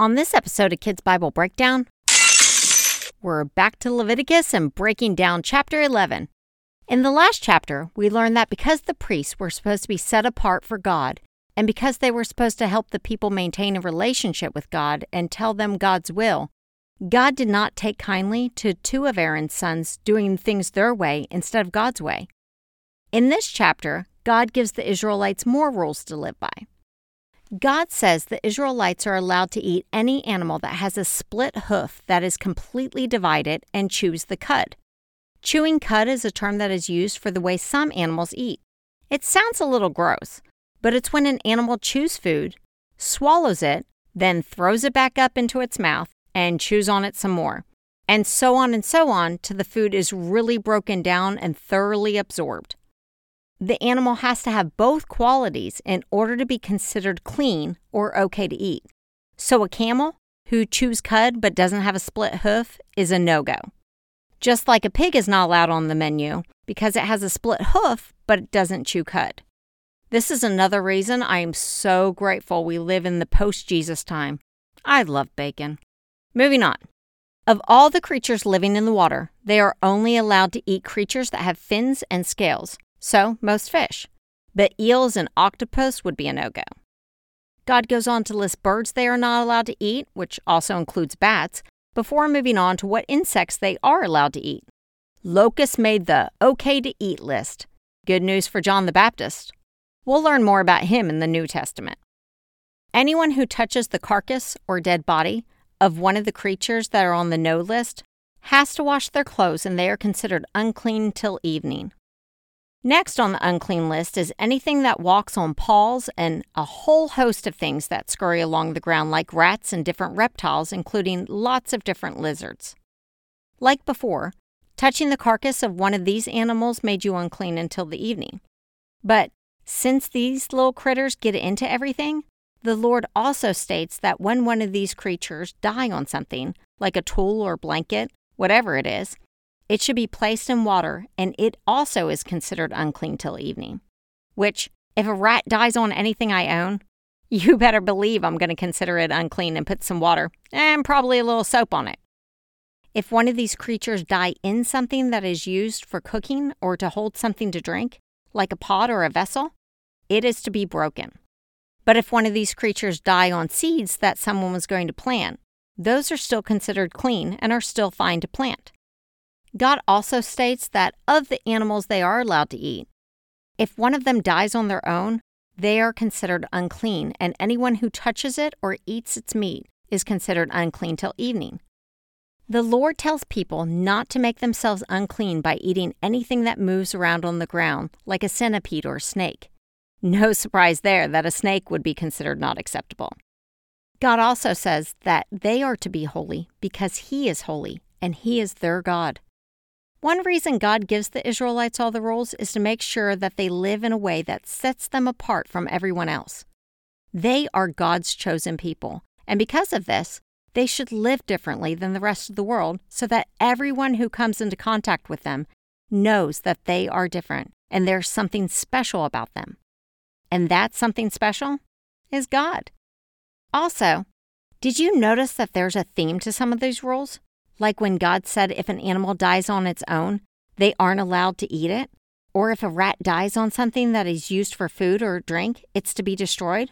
On this episode of Kids Bible Breakdown, we're back to Leviticus and breaking down chapter 11. In the last chapter, we learned that because the priests were supposed to be set apart for God, and because they were supposed to help the people maintain a relationship with God and tell them God's will, God did not take kindly to two of Aaron's sons doing things their way instead of God's way. In this chapter, God gives the Israelites more rules to live by. God says the Israelites are allowed to eat any animal that has a split hoof that is completely divided and chews the cud. Chewing cud is a term that is used for the way some animals eat. It sounds a little gross, but it's when an animal chews food, swallows it, then throws it back up into its mouth and chews on it some more, and so on and so on till the food is really broken down and thoroughly absorbed the animal has to have both qualities in order to be considered clean or okay to eat. So, a camel who chews cud but doesn't have a split hoof is a no go. Just like a pig is not allowed on the menu because it has a split hoof but it doesn't chew cud. This is another reason I am so grateful we live in the post Jesus time. I love bacon. Moving on. Of all the creatures living in the water, they are only allowed to eat creatures that have fins and scales, so most fish. But eels and octopus would be a no go. God goes on to list birds they are not allowed to eat, which also includes bats, before moving on to what insects they are allowed to eat. Locusts made the okay to eat list. Good news for John the Baptist. We'll learn more about him in the New Testament. Anyone who touches the carcass or dead body of one of the creatures that are on the no list has to wash their clothes and they are considered unclean till evening. Next on the unclean list is anything that walks on paws and a whole host of things that scurry along the ground, like rats and different reptiles, including lots of different lizards. Like before, touching the carcass of one of these animals made you unclean until the evening. But since these little critters get into everything, the Lord also states that when one of these creatures die on something, like a tool or blanket, whatever it is, it should be placed in water, and it also is considered unclean till evening. Which, if a rat dies on anything I own, you better believe I'm going to consider it unclean and put some water and probably a little soap on it. If one of these creatures die in something that is used for cooking or to hold something to drink, like a pot or a vessel, it is to be broken. But if one of these creatures die on seeds that someone was going to plant, those are still considered clean and are still fine to plant. God also states that of the animals they are allowed to eat, if one of them dies on their own, they are considered unclean, and anyone who touches it or eats its meat is considered unclean till evening. The Lord tells people not to make themselves unclean by eating anything that moves around on the ground, like a centipede or a snake. No surprise there that a snake would be considered not acceptable. God also says that they are to be holy because He is holy and He is their God. One reason God gives the Israelites all the rules is to make sure that they live in a way that sets them apart from everyone else. They are God's chosen people, and because of this, they should live differently than the rest of the world so that everyone who comes into contact with them knows that they are different and there's something special about them. And that something special is God. Also, did you notice that there's a theme to some of these rules? Like when God said if an animal dies on its own, they aren't allowed to eat it, or if a rat dies on something that is used for food or drink, it's to be destroyed.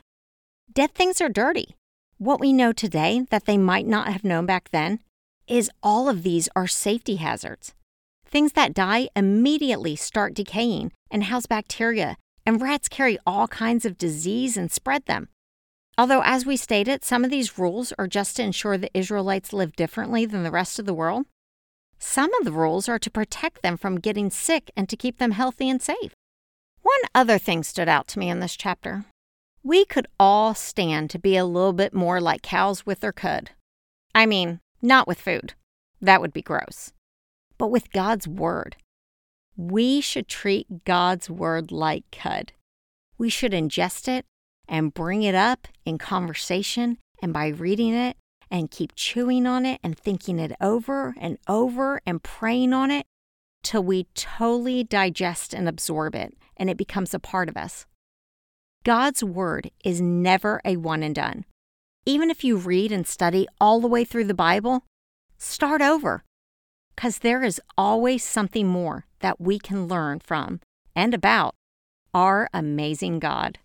Dead things are dirty. What we know today that they might not have known back then is all of these are safety hazards. Things that die immediately start decaying and house bacteria, and rats carry all kinds of disease and spread them. Although, as we stated, some of these rules are just to ensure the Israelites live differently than the rest of the world, some of the rules are to protect them from getting sick and to keep them healthy and safe. One other thing stood out to me in this chapter. We could all stand to be a little bit more like cows with their cud. I mean, not with food. That would be gross. But with God's Word. We should treat God's Word like cud. We should ingest it and bring it up in conversation and by reading it and keep chewing on it and thinking it over and over and praying on it till we totally digest and absorb it and it becomes a part of us. God's word is never a one and done. even if you read and study all the way through the Bible, start over. Because there is always something more that we can learn from and about our amazing God.